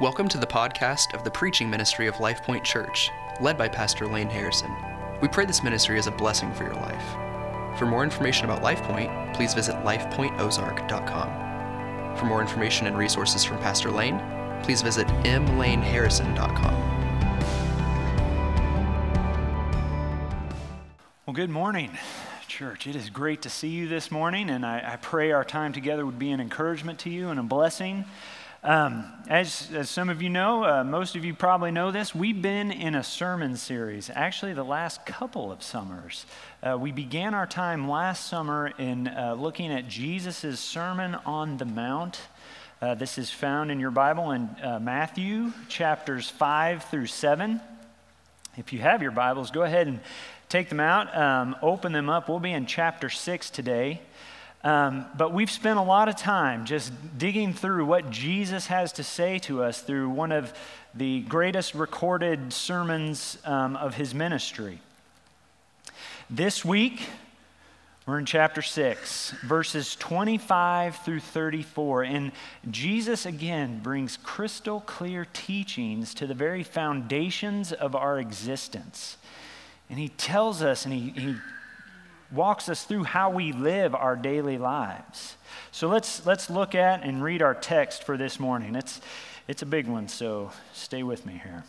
Welcome to the podcast of the preaching ministry of Life Point Church, led by Pastor Lane Harrison. We pray this ministry is a blessing for your life. For more information about Life Point, please visit lifepointozark.com. For more information and resources from Pastor Lane, please visit mlaneharrison.com. Well, good morning, church. It is great to see you this morning, and I, I pray our time together would be an encouragement to you and a blessing. Um, as, as, some of you know, uh, most of you probably know this, we've been in a sermon series, actually, the last couple of summers. Uh, we began our time last summer in uh, looking at Jesus' Sermon on the Mount. Uh, this is found in your Bible in uh, Matthew chapters 5 through 7. If you have your Bibles, go ahead and take them out, um, open them up. We'll be in chapter 6 today. Um, but we've spent a lot of time just digging through what Jesus has to say to us through one of the greatest recorded sermons um, of his ministry. This week, we're in chapter 6, verses 25 through 34. And Jesus again brings crystal clear teachings to the very foundations of our existence. And he tells us and he, he walks us through how we live our daily lives. So let's, let's look at and read our text for this morning. It's, it's a big one, so stay with me here.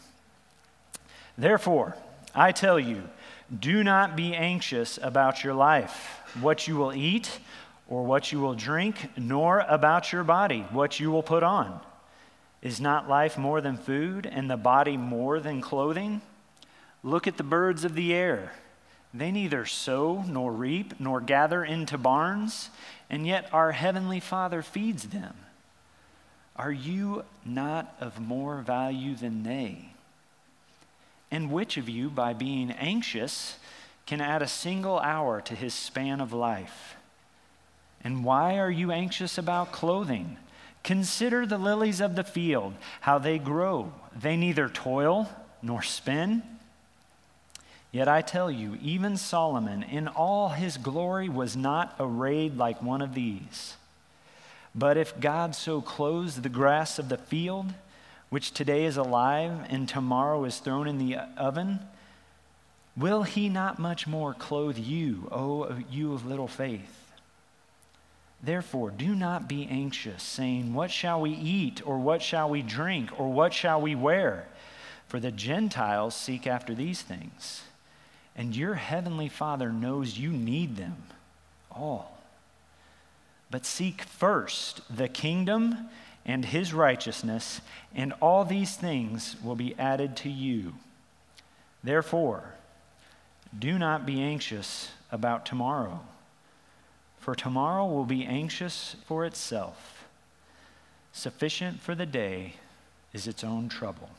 Therefore, I tell you, do not be anxious about your life, what you will eat or what you will drink, nor about your body, what you will put on. Is not life more than food, and the body more than clothing? Look at the birds of the air. They neither sow nor reap nor gather into barns, and yet our heavenly Father feeds them. Are you not of more value than they? And which of you, by being anxious, can add a single hour to his span of life? And why are you anxious about clothing? Consider the lilies of the field, how they grow. They neither toil nor spin. Yet I tell you, even Solomon in all his glory was not arrayed like one of these. But if God so clothes the grass of the field, which today is alive and tomorrow is thrown in the oven, will he not much more clothe you, O you of little faith? Therefore, do not be anxious, saying, What shall we eat, or what shall we drink, or what shall we wear? For the Gentiles seek after these things and your heavenly Father knows you need them all. But seek first the kingdom and his righteousness, and all these things will be added to you. Therefore, do not be anxious about tomorrow, for tomorrow will be anxious for itself. Sufficient for the day is its own trouble.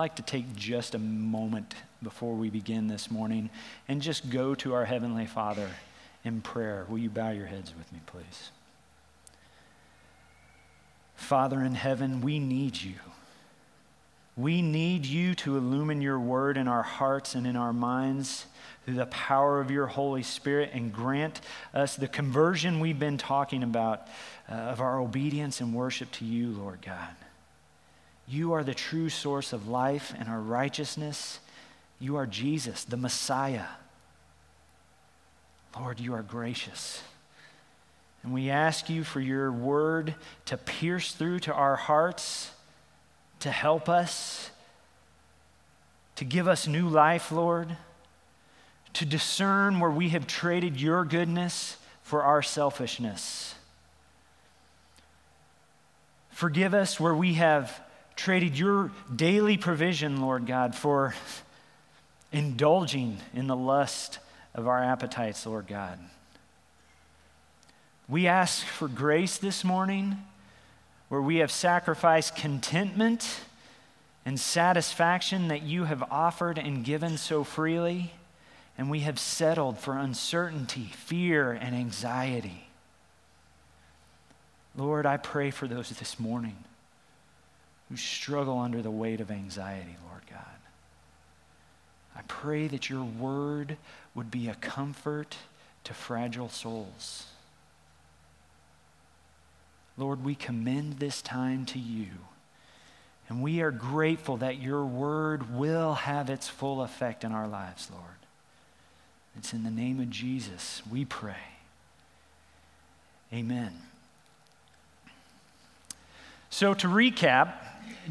I'd like to take just a moment before we begin this morning and just go to our Heavenly Father in prayer. Will you bow your heads with me, please? Father in heaven, we need you. We need you to illumine your word in our hearts and in our minds through the power of your Holy Spirit and grant us the conversion we've been talking about uh, of our obedience and worship to you, Lord God. You are the true source of life and our righteousness. You are Jesus, the Messiah. Lord, you are gracious. And we ask you for your word to pierce through to our hearts, to help us, to give us new life, Lord, to discern where we have traded your goodness for our selfishness. Forgive us where we have traded your daily provision, Lord God, for indulging in the lust of our appetites, Lord God. We ask for grace this morning where we have sacrificed contentment and satisfaction that you have offered and given so freely, and we have settled for uncertainty, fear, and anxiety. Lord, I pray for those this morning who struggle under the weight of anxiety, Lord God. I pray that your word would be a comfort to fragile souls. Lord, we commend this time to you. And we are grateful that your word will have its full effect in our lives, Lord. It's in the name of Jesus we pray. Amen. So, to recap,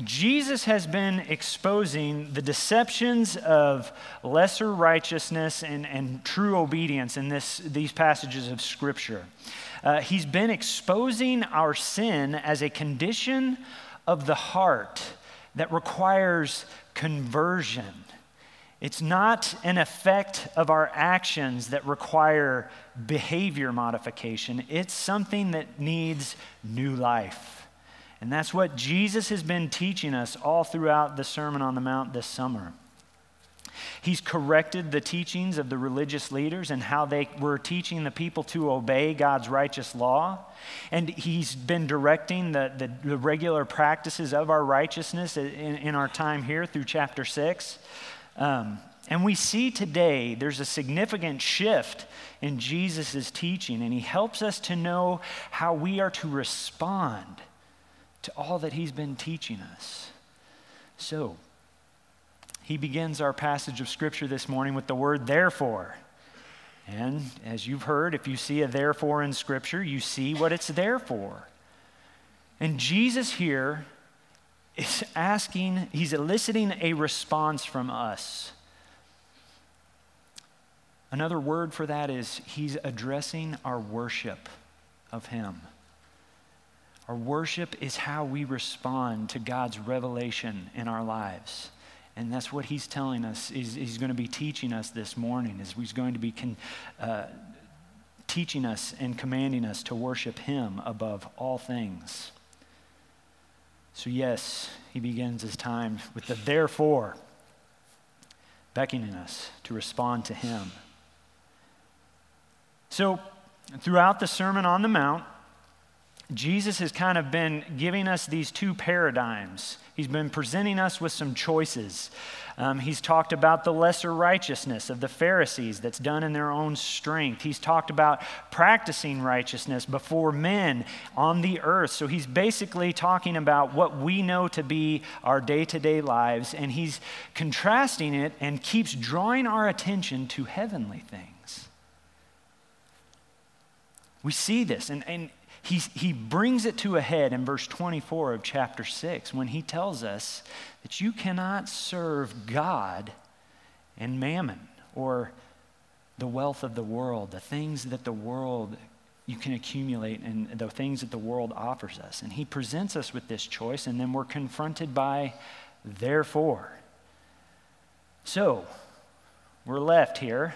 Jesus has been exposing the deceptions of lesser righteousness and, and true obedience in this, these passages of Scripture. Uh, he's been exposing our sin as a condition of the heart that requires conversion. It's not an effect of our actions that require behavior modification, it's something that needs new life. And that's what Jesus has been teaching us all throughout the Sermon on the Mount this summer. He's corrected the teachings of the religious leaders and how they were teaching the people to obey God's righteous law. And he's been directing the, the, the regular practices of our righteousness in, in, our time here through chapter 6. Um, and we see today there's a significant shift in Jesus' teaching, and he helps us to know how we are to respond to all that he's been teaching us. So, he begins our passage of Scripture this morning with the word therefore. And as you've heard, if you see a therefore in Scripture, you see what it's there for. And Jesus here is asking, he's eliciting a response from us. Another word for that is he's addressing our worship of him. Our worship is how we respond to God's revelation in our lives. And that's what he's telling us, is, he's going to be teaching us this morning, is he's going to be con, uh, teaching us and commanding us to worship him above all things. So, yes, he begins his time with the therefore, beckoning us to respond to him. So, throughout the Sermon on the Mount, Jesus has kind of been giving us these two paradigms. He's been presenting us with some choices. Um, he's talked about the lesser righteousness of the Pharisees that's done in their own strength. He's talked about practicing righteousness before men on the earth. So he's basically talking about what we know to be our day to day lives, and he's contrasting it and keeps drawing our attention to heavenly things. We see this, and, and he, he brings it to a head in verse 24 of chapter 6 when he tells us that you cannot serve God and mammon or the wealth of the world, the things that the world you can accumulate and the things that the world offers us. And he presents us with this choice, and then we're confronted by therefore. So, we're left here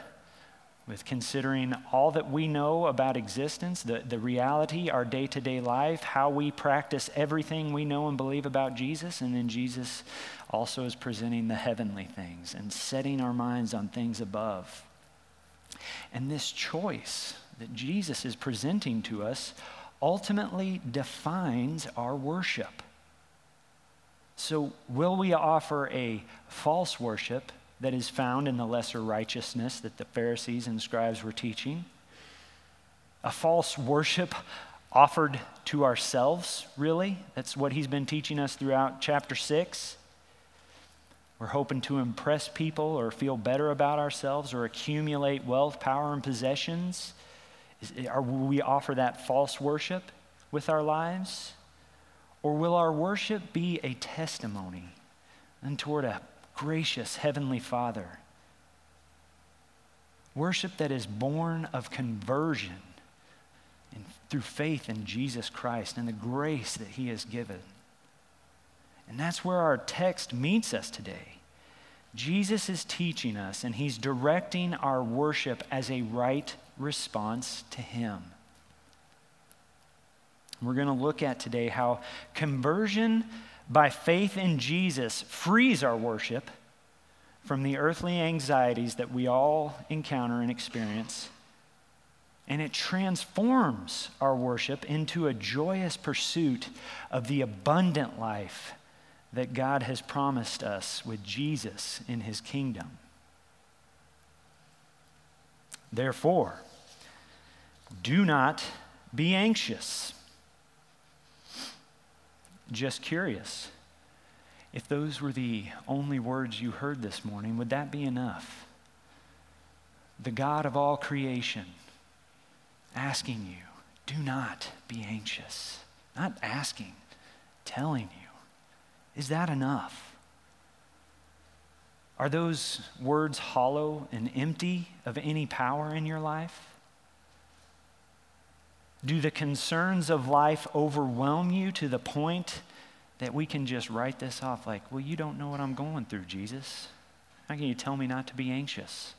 with considering all that we know about existence, the, the reality, our day to day life, how we practice everything we know and believe about Jesus, and then Jesus also is presenting the heavenly things and setting our minds on things above. And this choice that Jesus is presenting to us ultimately defines our worship. So, will we offer a false worship that is found in the lesser righteousness that the Pharisees and scribes were teaching. A false worship offered to ourselves, really. That's what he's been teaching us throughout chapter 6. We're hoping to impress people or feel better about ourselves or accumulate wealth, power, and possessions. Is, are, will we offer that false worship with our lives? Or will our worship be a testimony and toward a gracious Heavenly Father. Worship that is born of conversion and through faith in Jesus Christ and the grace that He has given. And that's where our text meets us today. Jesus is teaching us and He's directing our worship as a right response to Him. We're going to look at today how conversion by faith in Jesus frees our worship from the earthly anxieties that we all encounter and experience. And it transforms our worship into a joyous pursuit of the abundant life that God has promised us with Jesus in his kingdom. Therefore, do not be anxious just curious. if those were the only words you heard this morning, would that be enough? The God of all creation asking you, do not be anxious. Not asking, telling you. Is that enough? Are those words hollow and empty of any power in your life? Do the concerns of life overwhelm you to the point that we can just write this off like, well, you don't know what I'm going through, Jesus? How can you tell me not to be anxious?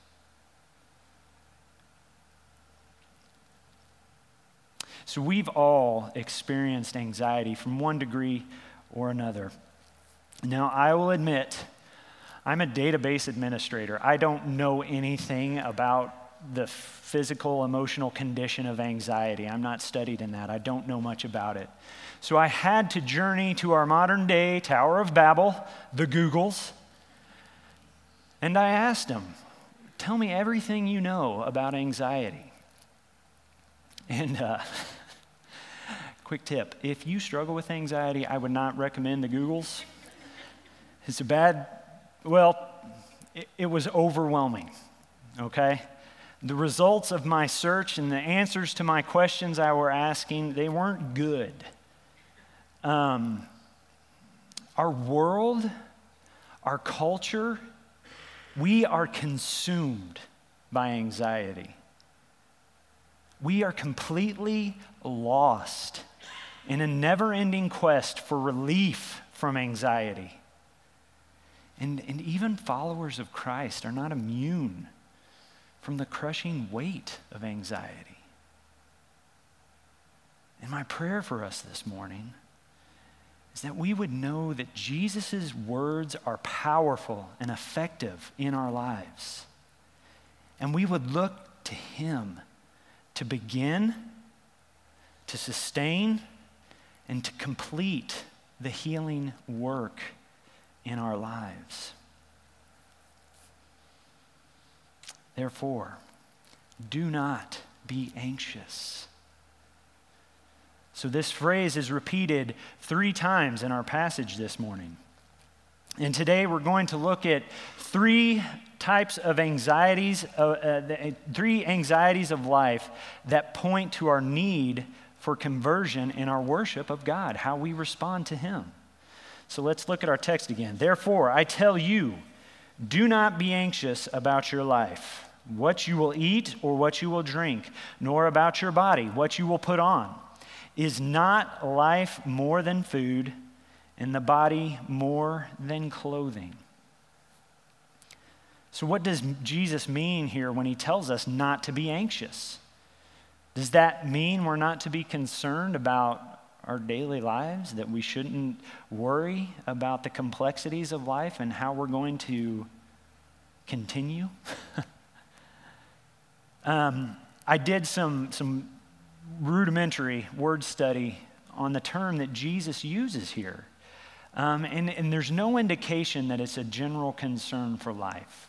So we've all experienced anxiety from one degree or another. Now, I will admit, I'm a database administrator. I don't know anything about the physical, emotional condition of anxiety. I'm not studied in that. I don't know much about it. So I had to journey to our modern day Tower of Babel, the Googles, and I asked them, Tell me everything you know about anxiety. And uh, quick tip if you struggle with anxiety, I would not recommend the Googles. It's a bad, well, it, it was overwhelming, okay? The results of my search and the answers to my questions I were asking, they weren't good. Um, our world, our culture, we are consumed by anxiety. We are completely lost in a never ending quest for relief from anxiety. And, and even followers of Christ are not immune from the crushing weight of anxiety. And my prayer for us this morning is that we would know that Jesus' words are powerful and effective in our lives. And we would look to Him to begin, to sustain, and to complete the healing work in our lives. Therefore, do not be anxious. So, this phrase is repeated three times in our passage this morning. And today we're going to look at three types of anxieties, uh, uh, the, three anxieties of life that point to our need for conversion in our worship of God, how we respond to Him. So let's look at our text again. Therefore, I tell you, do not be anxious about your life, what you will eat or what you will drink, nor about your body, what you will put on. Is not life more than food, and the body more than clothing? So, what does Jesus mean here when he tells us not to be anxious? Does that mean we're not to be concerned about our daily lives, that we shouldn't worry about the complexities of life and how we're going to continue. um, I did some, some rudimentary word study on the term that Jesus uses here. Um, and, and there's no indication that it's a general concern for life.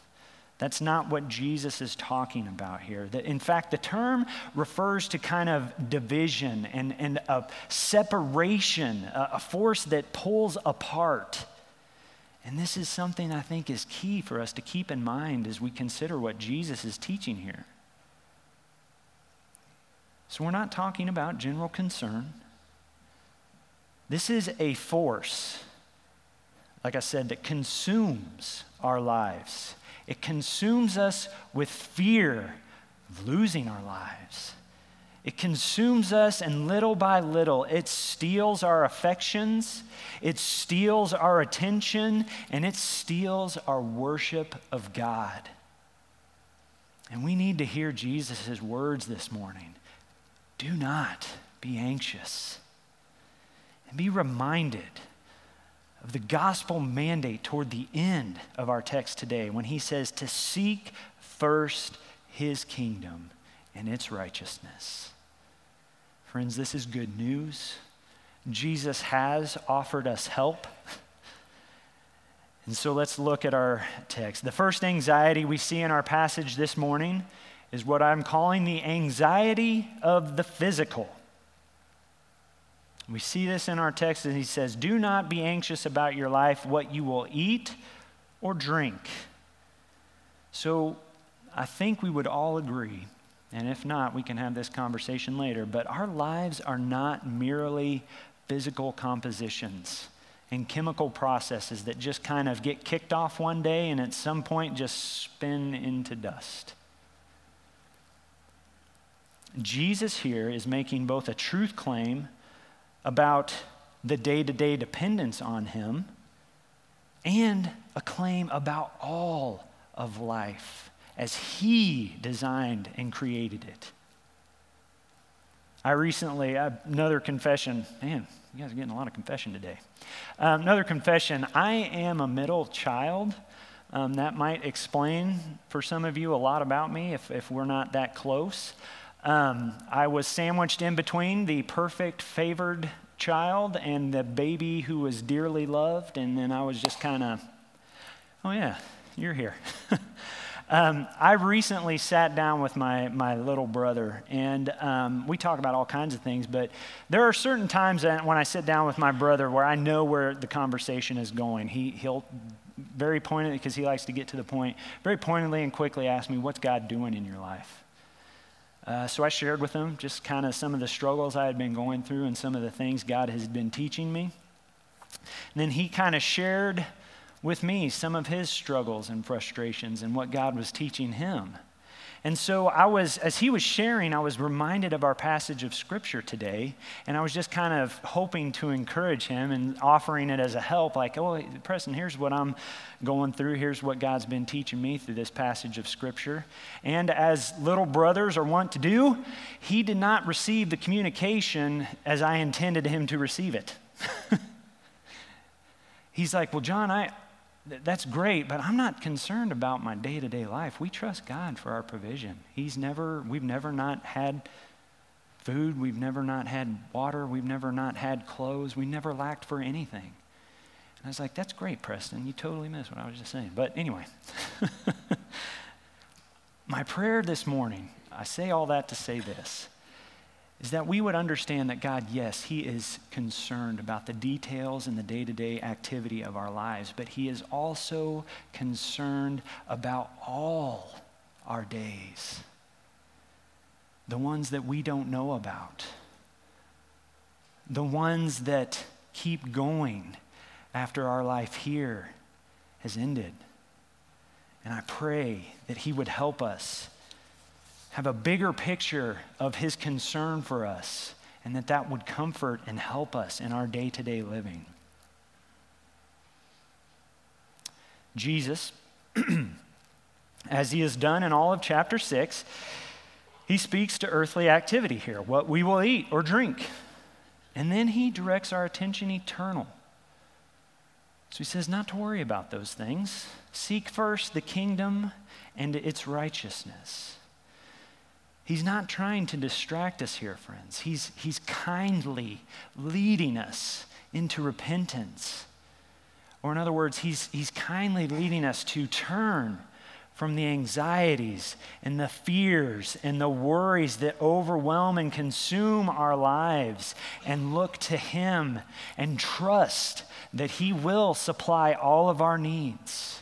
That's not what Jesus is talking about here. In fact, the term refers to kind of division and, and a separation, a force that pulls apart. And this is something I think is key for us to keep in mind as we consider what Jesus is teaching here. So we're not talking about general concern. This is a force, like I said, that consumes our lives it consumes us with fear of losing our lives. It consumes us, and little by little, it steals our affections, it steals our attention, and it steals our worship of God. And we need to hear Jesus' words this morning do not be anxious, and be reminded of the gospel mandate toward the end of our text today when he says to seek first his kingdom and its righteousness. Friends, this is good news. Jesus has offered us help. And so let's look at our text. The first anxiety we see in our passage this morning is what I'm calling the anxiety of the physical. We see this in our text as he says, Do not be anxious about your life, what you will eat or drink. So I think we would all agree, and if not, we can have this conversation later, but our lives are not merely physical compositions and chemical processes that just kind of get kicked off one day and at some point just spin into dust. Jesus here is making both a truth claim about the day to day dependence on Him and a claim about all of life as He designed and created it. I recently, another confession, man, you guys are getting a lot of confession today. Um, another confession I am a middle child. Um, that might explain for some of you a lot about me if, if we're not that close. Um, I was sandwiched in between the perfect favored child and the baby who was dearly loved, and then I was just kind of, oh yeah, you're here. um, I recently sat down with my, my little brother, and um, we talk about all kinds of things, but there are certain times when I sit down with my brother where I know where the conversation is going. He, he'll very pointedly, because he likes to get to the point, very pointedly and quickly ask me, What's God doing in your life? Uh, so I shared with him just kind of some of the struggles I had been going through and some of the things God has been teaching me. And then he kind of shared with me some of his struggles and frustrations and what God was teaching him. And so I was, as he was sharing, I was reminded of our passage of scripture today, and I was just kind of hoping to encourage him and offering it as a help, like, oh, Preston, here's what I'm going through. Here's what God's been teaching me through this passage of scripture. And as little brothers are wont to do, he did not receive the communication as I intended him to receive it. He's like, well, John, I, that's great, but I'm not concerned about my day to day life. We trust God for our provision. He's never, we've never not had food, we've never not had water, we've never not had clothes, we never lacked for anything. And I was like, that's great, Preston. You totally missed what I was just saying. But anyway, my prayer this morning, I say all that to say this is that we would understand that God, yes, He is concerned about the details and the day to day activity of our lives, but He is also concerned about all our days, the ones that we don't know about, the ones that keep going after our life here has ended. And I pray that He would help us have a bigger picture of his concern for us and that that would comfort and help us in our day to day living. Jesus, as he has done in all of chapter 6, he speaks to earthly activity here, what we will eat or drink. And then he directs our attention eternal. So he says, not to worry about those things. Seek first the kingdom and its righteousness. He's not trying to distract us here, friends. He's, he's kindly leading us into repentance. Or, in other words, he's, he's kindly leading us to turn from the anxieties and the fears and the worries that overwhelm and consume our lives and look to Him and trust that He will supply all of our needs,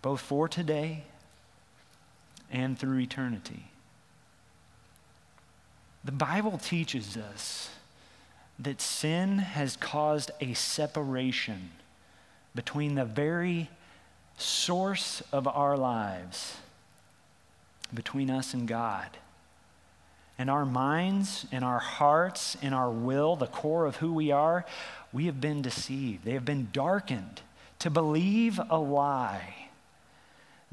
both for today and through eternity. The Bible teaches us that sin has caused a separation between the very source of our lives, between us and God. And our minds and our hearts and our will, the core of who we are, we have been deceived. They have been darkened to believe a lie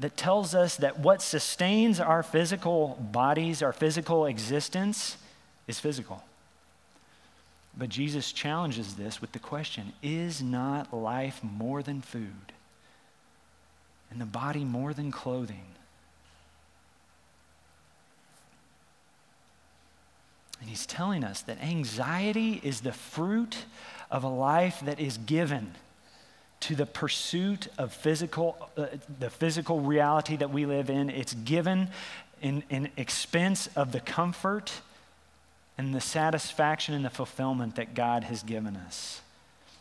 that tells us that what sustains our physical bodies, our physical existence, is physical. But Jesus challenges this with the question Is not life more than food? And the body more than clothing? And he's telling us that anxiety is the fruit of a life that is given to the pursuit of physical, uh, the physical reality that we live in. It's given in, in expense of the comfort and the satisfaction and the fulfillment that God has given us.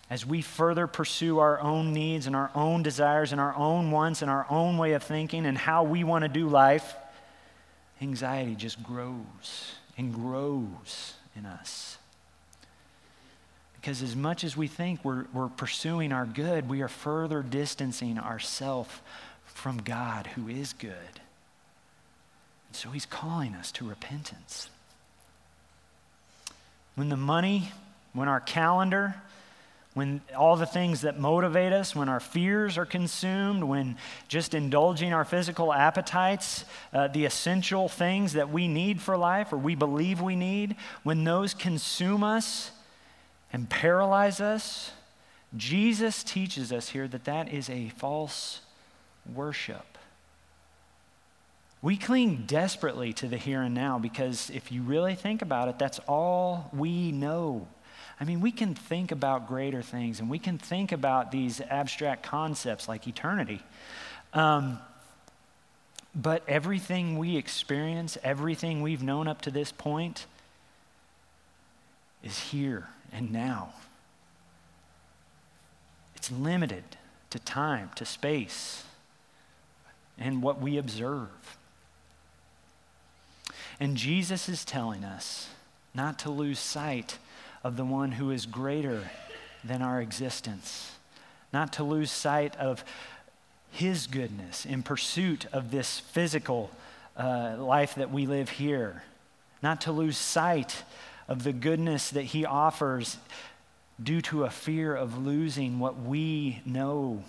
As we further pursue our own needs and our own desires and our own wants and our own way of thinking and how we want to do life, anxiety just grows and grows in us. Because as much as we think we're, we're pursuing our good, we are further distancing ourselves from God who is good. And so he's calling us to repentance. When the money, when our calendar, when all the things that motivate us, when our fears are consumed, when just indulging our physical appetites, uh, the essential things that we need for life or we believe we need, when those consume us and paralyze us, Jesus teaches us here that that is a false worship. We cling desperately to the here and now because if you really think about it, that's all we know. I mean, we can think about greater things and we can think about these abstract concepts like eternity. Um, but everything we experience, everything we've known up to this point, is here and now. It's limited to time, to space, and what we observe. And Jesus is telling us not to lose sight of the one who is greater than our existence, not to lose sight of his goodness in pursuit of this physical uh, life that we live here, not to lose sight of the goodness that he offers due to a fear of losing what we know.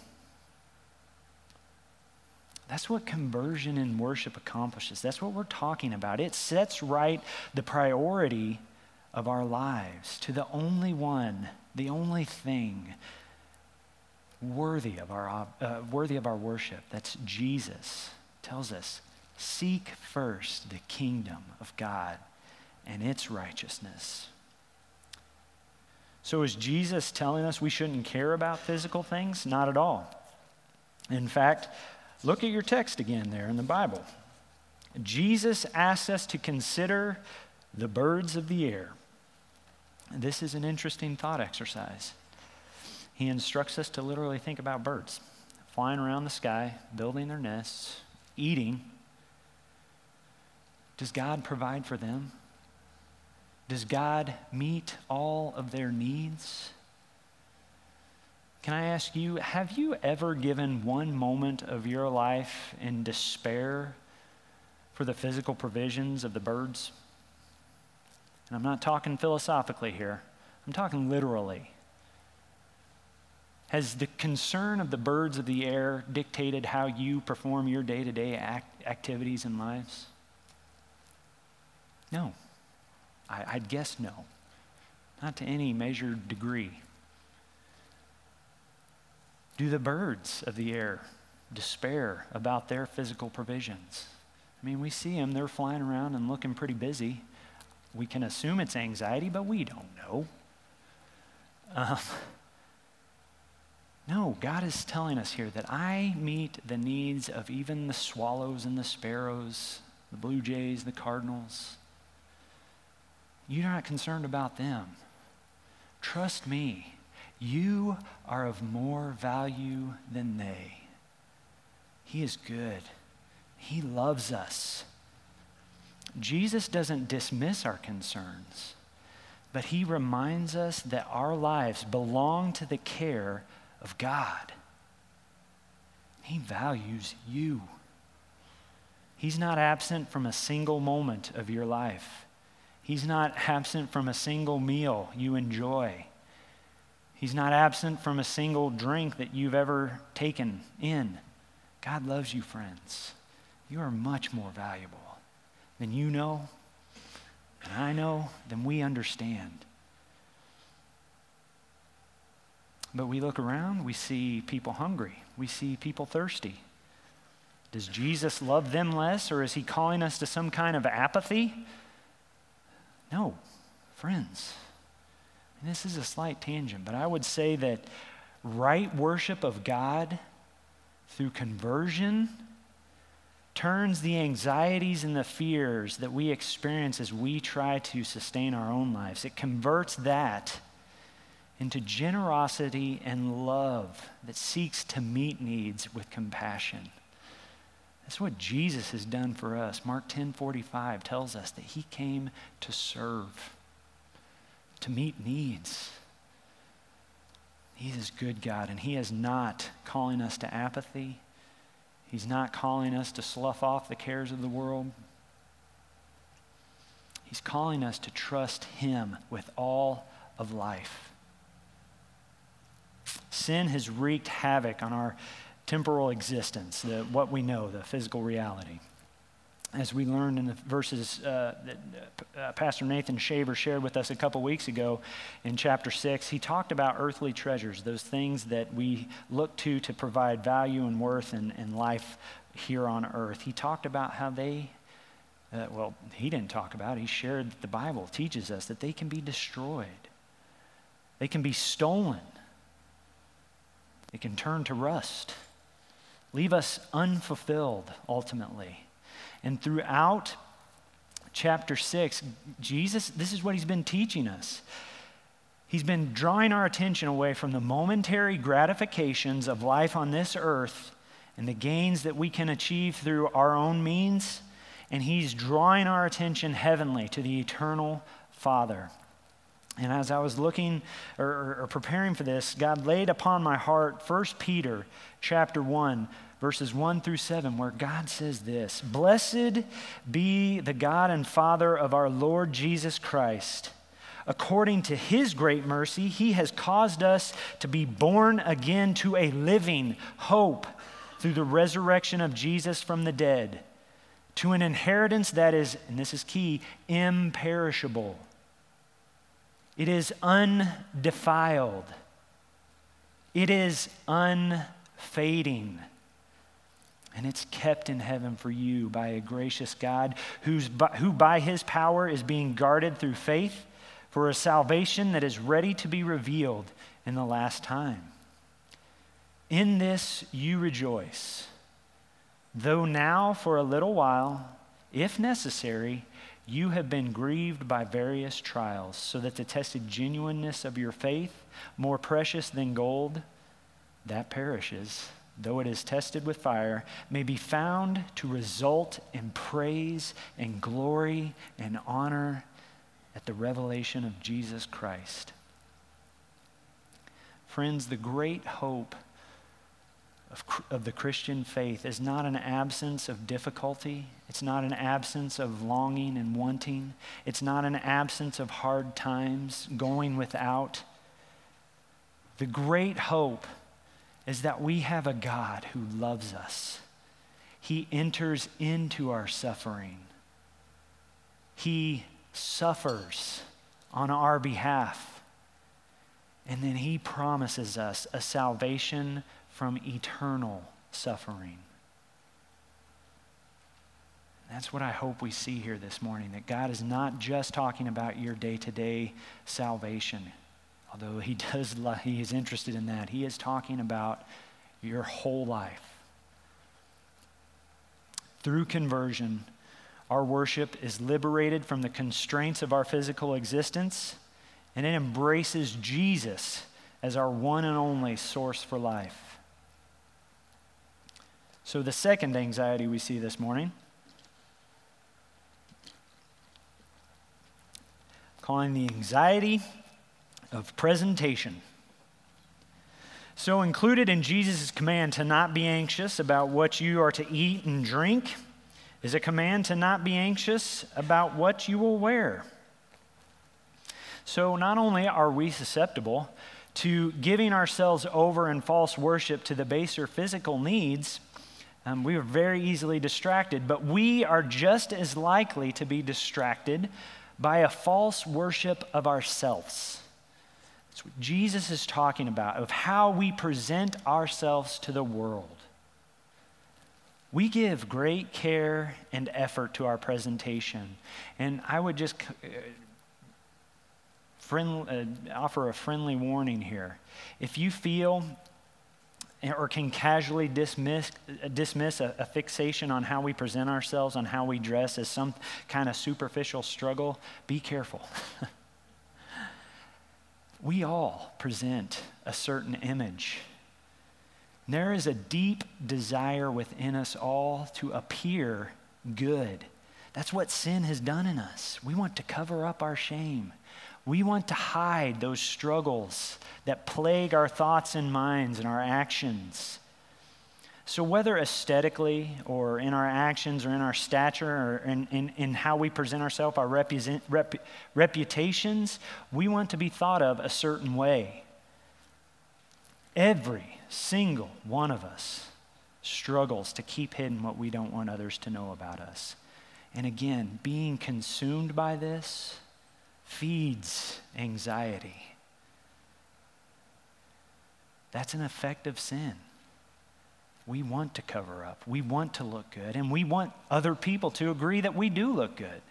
That's what conversion in worship accomplishes. That's what we're talking about. It sets right the priority of our lives to the only one, the only thing worthy of our, uh, worthy of our worship. That's Jesus. Tells us, seek first the kingdom of God and its righteousness. So, is Jesus telling us we shouldn't care about physical things? Not at all. In fact, look at your text again there in the Bible. Jesus asks us to consider the birds of the air. This is an interesting thought exercise. He instructs us to literally think about birds flying around the sky, building their nests, eating. Does God provide for them? Does God meet all of their needs? Can I ask you, have you ever given one moment of your life in despair for the physical provisions of the birds? And I'm not talking philosophically here, I'm talking literally. Has the concern of the birds of the air dictated how you perform your day to day activities and lives? No. I, I'd guess no. Not to any measured degree. Do the birds of the air despair about their physical provisions? I mean, we see them, they're flying around and looking pretty busy. We can assume it's anxiety, but we don't know. Um, no, God is telling us here that I meet the needs of even the swallows and the sparrows, the blue jays, the cardinals. You're not concerned about them. Trust me, you are of more value than they. He is good, He loves us. Jesus doesn't dismiss our concerns, but He reminds us that our lives belong to the care of God. He values you. He's not absent from a single moment of your life. He's not absent from a single meal you enjoy. He's not absent from a single drink that you've ever taken in. God loves you, friends. You are much more valuable than you know, and I know, than we understand. But we look around, we see people hungry, we see people thirsty. Does Jesus love them less, or is he calling us to some kind of apathy? No, friends. And this is a slight tangent, but I would say that right worship of God through conversion turns the anxieties and the fears that we experience as we try to sustain our own lives. It converts that into generosity and love that seeks to meet needs with compassion. That's what Jesus has done for us. Mark 10:45 tells us that he came to serve, to meet needs. He is good God, and he is not calling us to apathy. He's not calling us to slough off the cares of the world. He's calling us to trust him with all of life. Sin has wreaked havoc on our temporal existence, the, what we know, the physical reality. As we learned in the verses uh, that uh, Pastor Nathan Shaver shared with us a couple weeks ago in chapter 6, he talked about earthly treasures, those things that we look to to provide value and worth and, in life here on earth. He talked about how they, uh, well, he didn't talk about it, he shared that the Bible teaches us that they can be destroyed, they can be stolen, they can turn to rust leave us unfulfilled ultimately. And throughout chapter 6, Jesus, this is what he's been teaching us. He's been drawing our attention away from the momentary gratifications of life on this earth and the gains that we can achieve through our own means, and he's drawing our attention heavenly to the eternal Father. And as I was looking or, or, preparing for this, God laid upon my heart 1 Peter chapter 1, verses 1 through 7, where God says this Blessed be the God and Father of our Lord Jesus Christ. According to his great mercy, he has caused us to be born again to a living hope through the resurrection of Jesus from the dead, to an inheritance that is, and this is key, imperishable it is undefiled. It is unfading. And it's kept in heaven for you by a gracious God who's by, who by his power is being guarded through faith for a salvation that is ready to be revealed in the last time. In this you rejoice, though now for a little while, if necessary, you have been grieved by various trials, so that the tested genuineness of your faith, more precious than gold, that perishes, though it is tested with fire, may be found to result in praise and glory and honor at the revelation of Jesus Christ. Friends, the great hope of, of the Christian faith is not an absence of difficulty. It's not an absence of longing and wanting. It's not an absence of hard times, going without. The great hope is that we have a God who loves us. He enters into our suffering. He suffers on our behalf. And then he promises us a salvation from eternal suffering. That's what I hope we see here this morning that God is not just talking about your day to day salvation, although He does, He is interested in that. He is talking about your whole life. Through conversion, our worship is liberated from the constraints of our physical existence and it embraces Jesus as our one and only source for life. So, the second anxiety we see this morning, calling the anxiety of presentation. So, included in Jesus' command to not be anxious about what you are to eat and drink is a command to not be anxious about what you will wear. So, not only are we susceptible to giving ourselves over in false worship to the baser physical needs, um, we are very easily distracted, but we are just as likely to be distracted by a false worship of ourselves. That's what Jesus is talking about, of how we present ourselves to the world. We give great care and effort to our presentation. And I would just uh, uh, offer a friendly warning here. If you feel or can casually dismiss, dismiss a, a, fixation on how we present ourselves, on how we dress as some kind of superficial struggle, be careful. we all present a certain image. There is a deep desire within us all to appear good. That's what sin has done in us. We want to cover up our shame. We want to hide those struggles that plague our thoughts and minds and our actions. So, whether aesthetically or in our actions or in our stature or in, in, in how we present ourselves, our represent, rep, reputations, we want to be thought of a certain way. Every single one of us struggles to keep hidden what we don't want others to know about us. And again, being consumed by this feeds anxiety. That's an effect of sin. We want to cover up, we want to look good, and we want other people to agree that we do look good.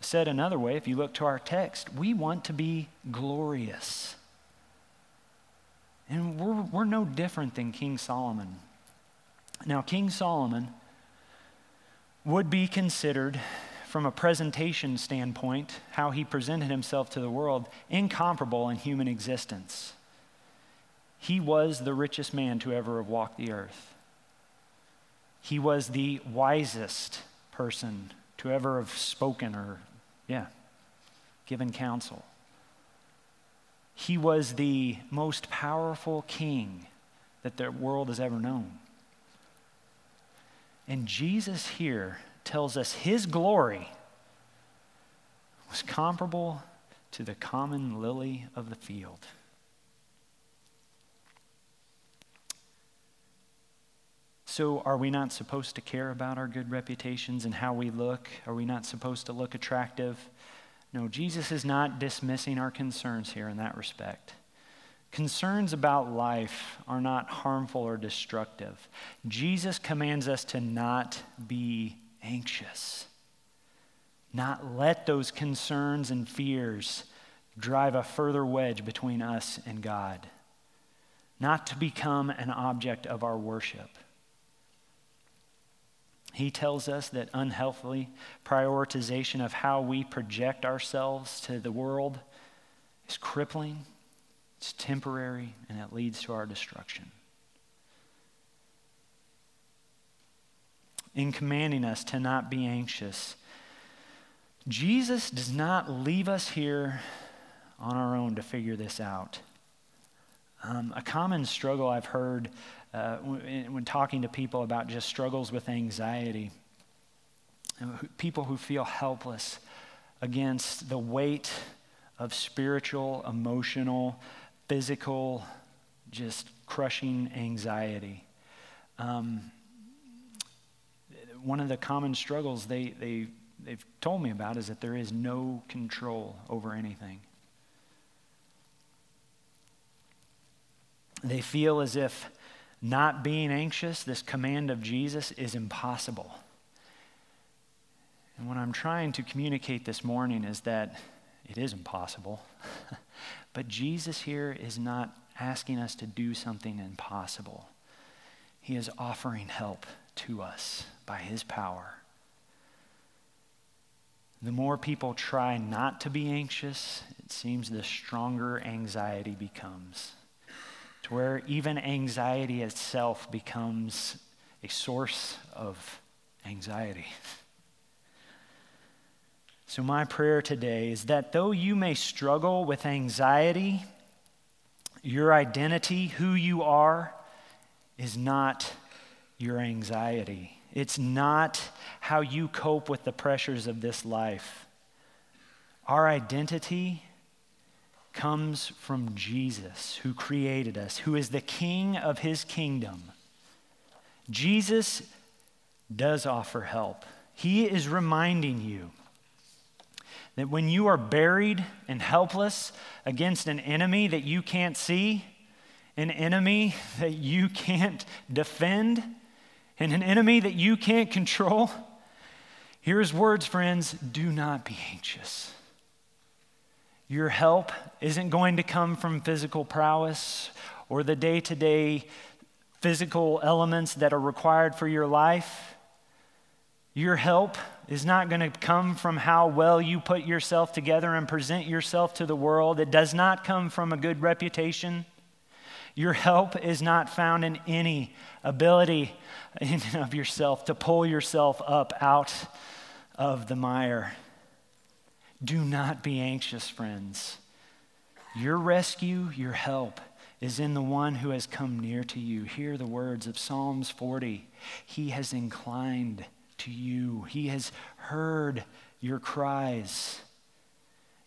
Said another way, if you look to our text, we want to be glorious. And we're, we're no different than King Solomon. Now, King Solomon would be considered from a presentation standpoint, how he presented himself to the world, incomparable in human existence. He was the richest man to ever have walked the earth. He was the wisest person to ever have spoken or, yeah, given counsel. He was the most powerful king that the world has ever known. And Jesus here tells us his glory was comparable to the common lily of the field. So, are we not supposed to care about our good reputations and how we look? Are we not supposed to look attractive? No, Jesus is not dismissing our concerns here in that respect. Concerns about life are not harmful or destructive. Jesus commands us to not be anxious. Not let those concerns and fears drive a further wedge between us and God. Not to become an object of our worship. He tells us that unhealthy prioritization of how we project ourselves to the world is crippling, it's temporary, and it leads to our destruction. In commanding us to not be anxious. Jesus does not leave us here on our own to figure this out. Um, a common struggle I've heard uh, when, talking to people about just struggles with anxiety, people who feel helpless against the weight of spiritual, emotional, physical, just crushing anxiety. Um, one of the common struggles they, they, they've told me about is that there is no control over anything. They feel as if not being anxious, this command of Jesus, is impossible. And what I'm trying to communicate this morning is that it is impossible. but Jesus here is not asking us to do something impossible, He is offering help to us by his power. The more people try not to be anxious, it seems the stronger anxiety becomes. To where even anxiety itself becomes a source of anxiety. So, my prayer today is that though you may struggle with anxiety, your identity, who you are, is not your anxiety. It's not how you cope with the pressures of this life. Our identity comes from Jesus, who created us, who is the king of his kingdom. Jesus does offer help. He is reminding you that when you are buried and helpless against an enemy that you can't see, an enemy that you can't defend, and an enemy that you can't control, here's words, friends do not be anxious. Your help isn't going to come from physical prowess or the day to day physical elements that are required for your life. Your help is not going to come from how well you put yourself together and present yourself to the world. It does not come from a good reputation. Your help is not found in any ability in and of yourself to pull yourself up out of the mire. Do not be anxious, friends. Your rescue, your help, is in the one who has come near to you. Hear the words of Psalms 40. He has inclined to you, He has heard your cries.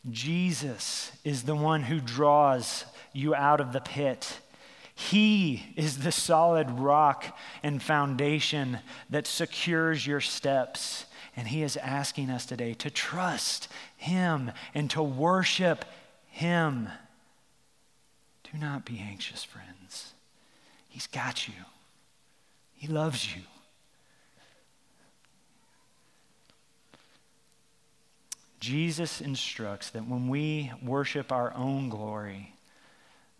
Jesus is the one who draws you out of the pit. He is the solid rock and foundation that secures your steps. And He is asking us today to trust Him and to worship Him. Do not be anxious, friends. He's got you, He loves you. Jesus instructs that when we worship our own glory,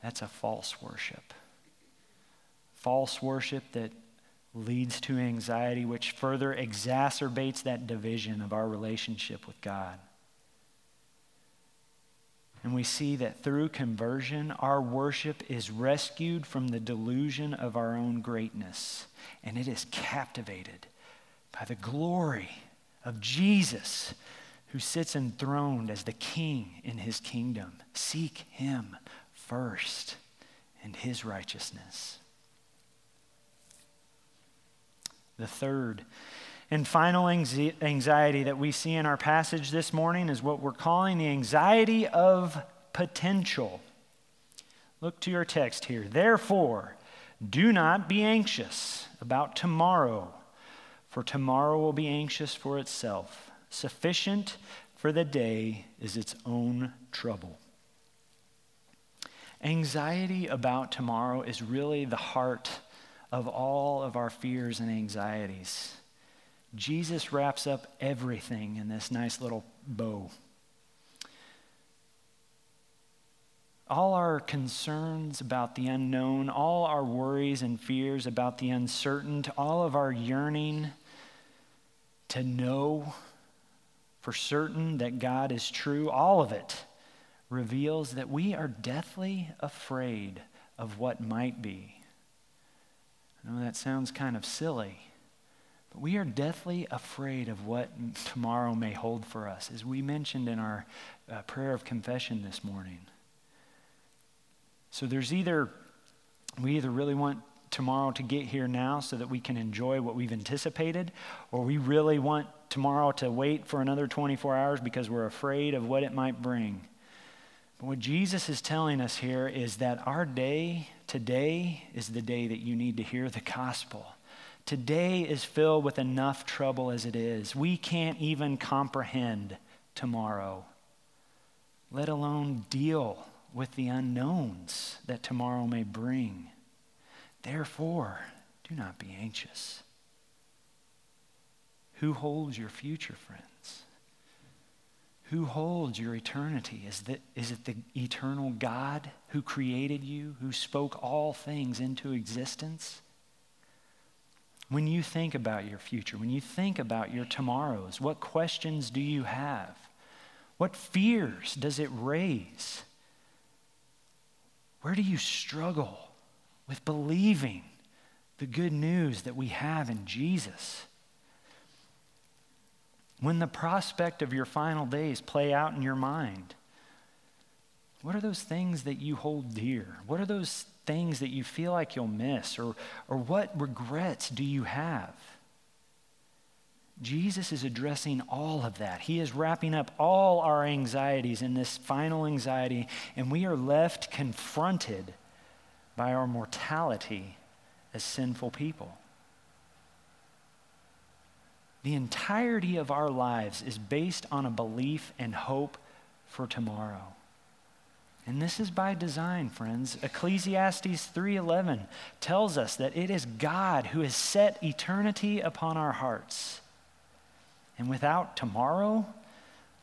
that's a false worship. False worship that leads to anxiety, which further exacerbates that division of our relationship with God. And we see that through conversion, our worship is rescued from the delusion of our own greatness, and it is captivated by the glory of Jesus who sits enthroned as the king in his kingdom. Seek him first and his righteousness. The third and final anxiety that we see in our passage this morning is what we're calling the anxiety of potential. Look to your text here. Therefore, do not be anxious about tomorrow, for tomorrow will be anxious for itself. Sufficient for the day is its own trouble. Anxiety about tomorrow is really the heart of all of our fears and anxieties. Jesus wraps up everything in this nice little bow. All our concerns about the unknown, all our worries and fears about the uncertain, all of our yearning to know for certain that God is true, all of it reveals that we are deathly afraid of what might be. I know that sounds kind of silly, but we are deathly afraid of what tomorrow may hold for us, as we mentioned in our uh, prayer of confession this morning. So there's either, we either really want tomorrow to get here now so that we can enjoy what we've anticipated, or we really want tomorrow to wait for another 24 hours because we're afraid of what it might bring. But what Jesus is telling us here is that our day, today, is the day that you need to hear the gospel. Today is filled with enough trouble as it is. We can't even comprehend tomorrow, let alone deal with the unknowns that tomorrow may bring. Therefore, do not be anxious. Who holds your future, friends? Who holds your eternity? Is, that, is it the eternal God who created you, who spoke all things into existence? When you think about your future, when you think about your tomorrows, what questions do you have? What fears does it raise? Where do you struggle with believing the good news that we have in Jesus? When the prospect of your final days play out in your mind, what are those things that you hold dear? What are those things that you feel like you'll miss? Or, or what regrets do you have? Jesus is addressing all of that. He is wrapping up all our anxieties in this final anxiety, and we are left confronted by our mortality as sinful people. The entirety of our lives is based on a belief and hope for tomorrow. And this is by design, friends. Ecclesiastes 3:11 tells us that it is God who has set eternity upon our hearts. And without tomorrow,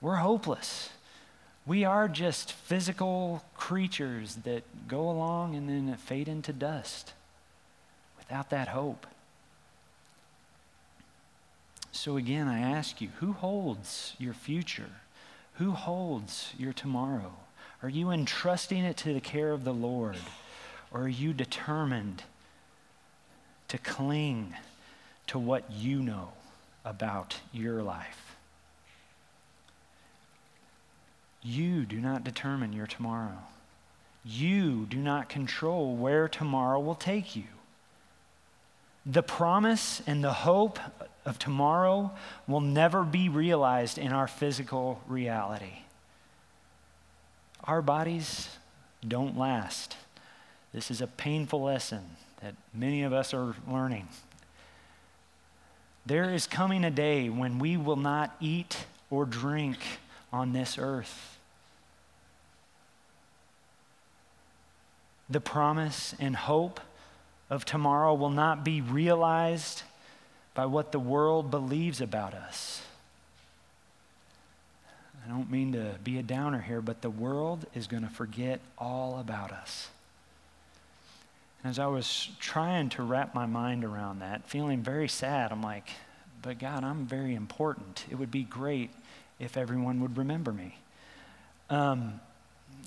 we're hopeless. We are just physical creatures that go along and then fade into dust without that hope. So, again, I ask you who holds your future? Who holds your tomorrow? Are you entrusting it to the care of the Lord? Or are you determined to cling to what you know about your life? You do not determine your tomorrow. You do not control where tomorrow will take you. The promise and the hope of tomorrow will never be realized in our physical reality. Our bodies don't last. This is a painful lesson that many of us are learning. There is coming a day when we will not eat or drink on this earth. The promise and hope of tomorrow will not be realized by what the world believes about us. I don't mean to be a downer here, but the world is going to forget all about us. And as I was trying to wrap my mind around that, feeling very sad, I'm like, but God, I'm very important. It would be great if everyone would remember me. Um,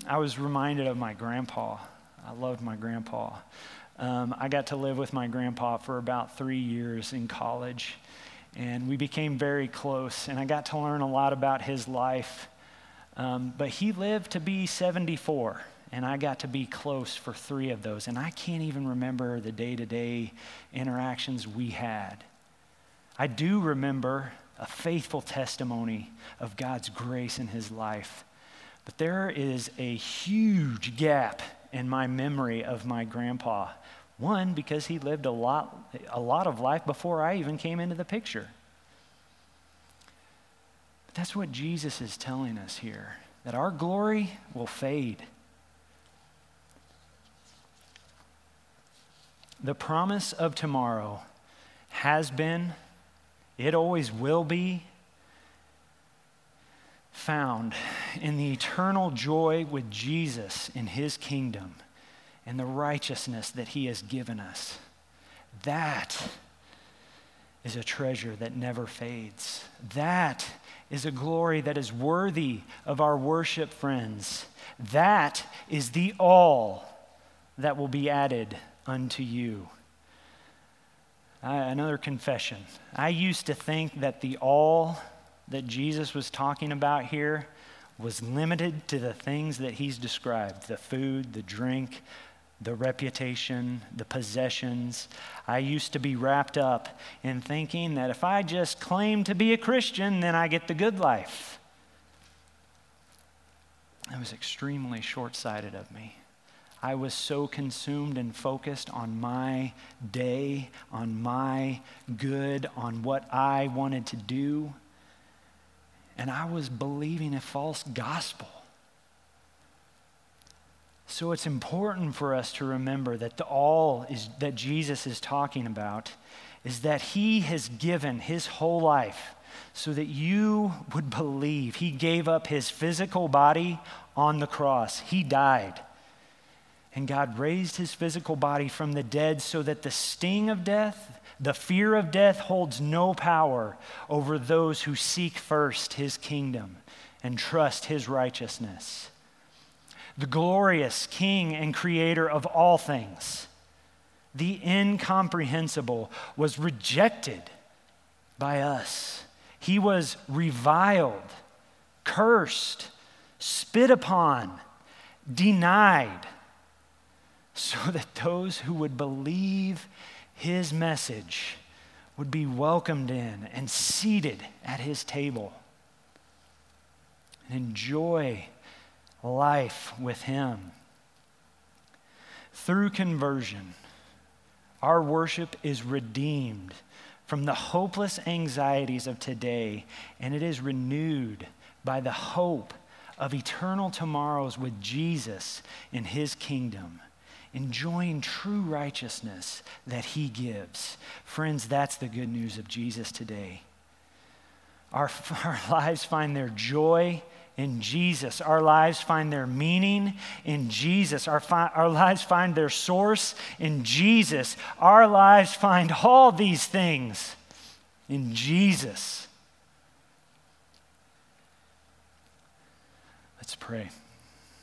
I was reminded of my grandpa. I loved my grandpa. Um, I got to live with my grandpa for about three years in college, and we became very close, and I got to learn a lot about his life. Um, but he lived to be 74, and I got to be close for three of those, and I can't even remember the day to day interactions we had. I do remember a faithful testimony of God's grace in his life. But there is a huge gap in my memory of my grandpa. One, because he lived a lot, a lot of life before I even came into the picture. But that's what Jesus is telling us here that our glory will fade. The promise of tomorrow has been, it always will be, found in the eternal joy with Jesus in his kingdom and the righteousness that he has given us. That is a treasure that never fades. That is a glory that is worthy of our worship, friends. That is the all that will be added unto you. Uh, another confession. I used to think that the all that Jesus was talking about here was limited to the things that he's described the food, the drink, the reputation, the possessions. I used to be wrapped up in thinking that if I just claim to be a Christian, then I get the good life. That was extremely short sighted of me. I was so consumed and focused on my day, on my good, on what I wanted to do and I was believing a false gospel. So it's important for us to remember that the all is, that Jesus is talking about is that he has given his whole life so that you would believe. He gave up his physical body on the cross. He died. And God raised his physical body from the dead so that the sting of death, the fear of death holds no power over those who seek first his kingdom and trust his righteousness. The glorious King and Creator of all things, the incomprehensible, was rejected by us. He was reviled, cursed, spit upon, denied, so that those who would believe his message would be welcomed in and seated at his table and enjoy life with him. Through conversion, our worship is redeemed from the hopeless anxieties of today, and it is renewed by the hope of eternal tomorrows with Jesus in his kingdom enjoying true righteousness that He gives. Friends, that's the good news of Jesus today. Our, our lives find their joy In Jesus, our lives find their meaning. In Jesus, our, fi- our lives find their source. In Jesus, our lives find all these things. In Jesus. Let's pray.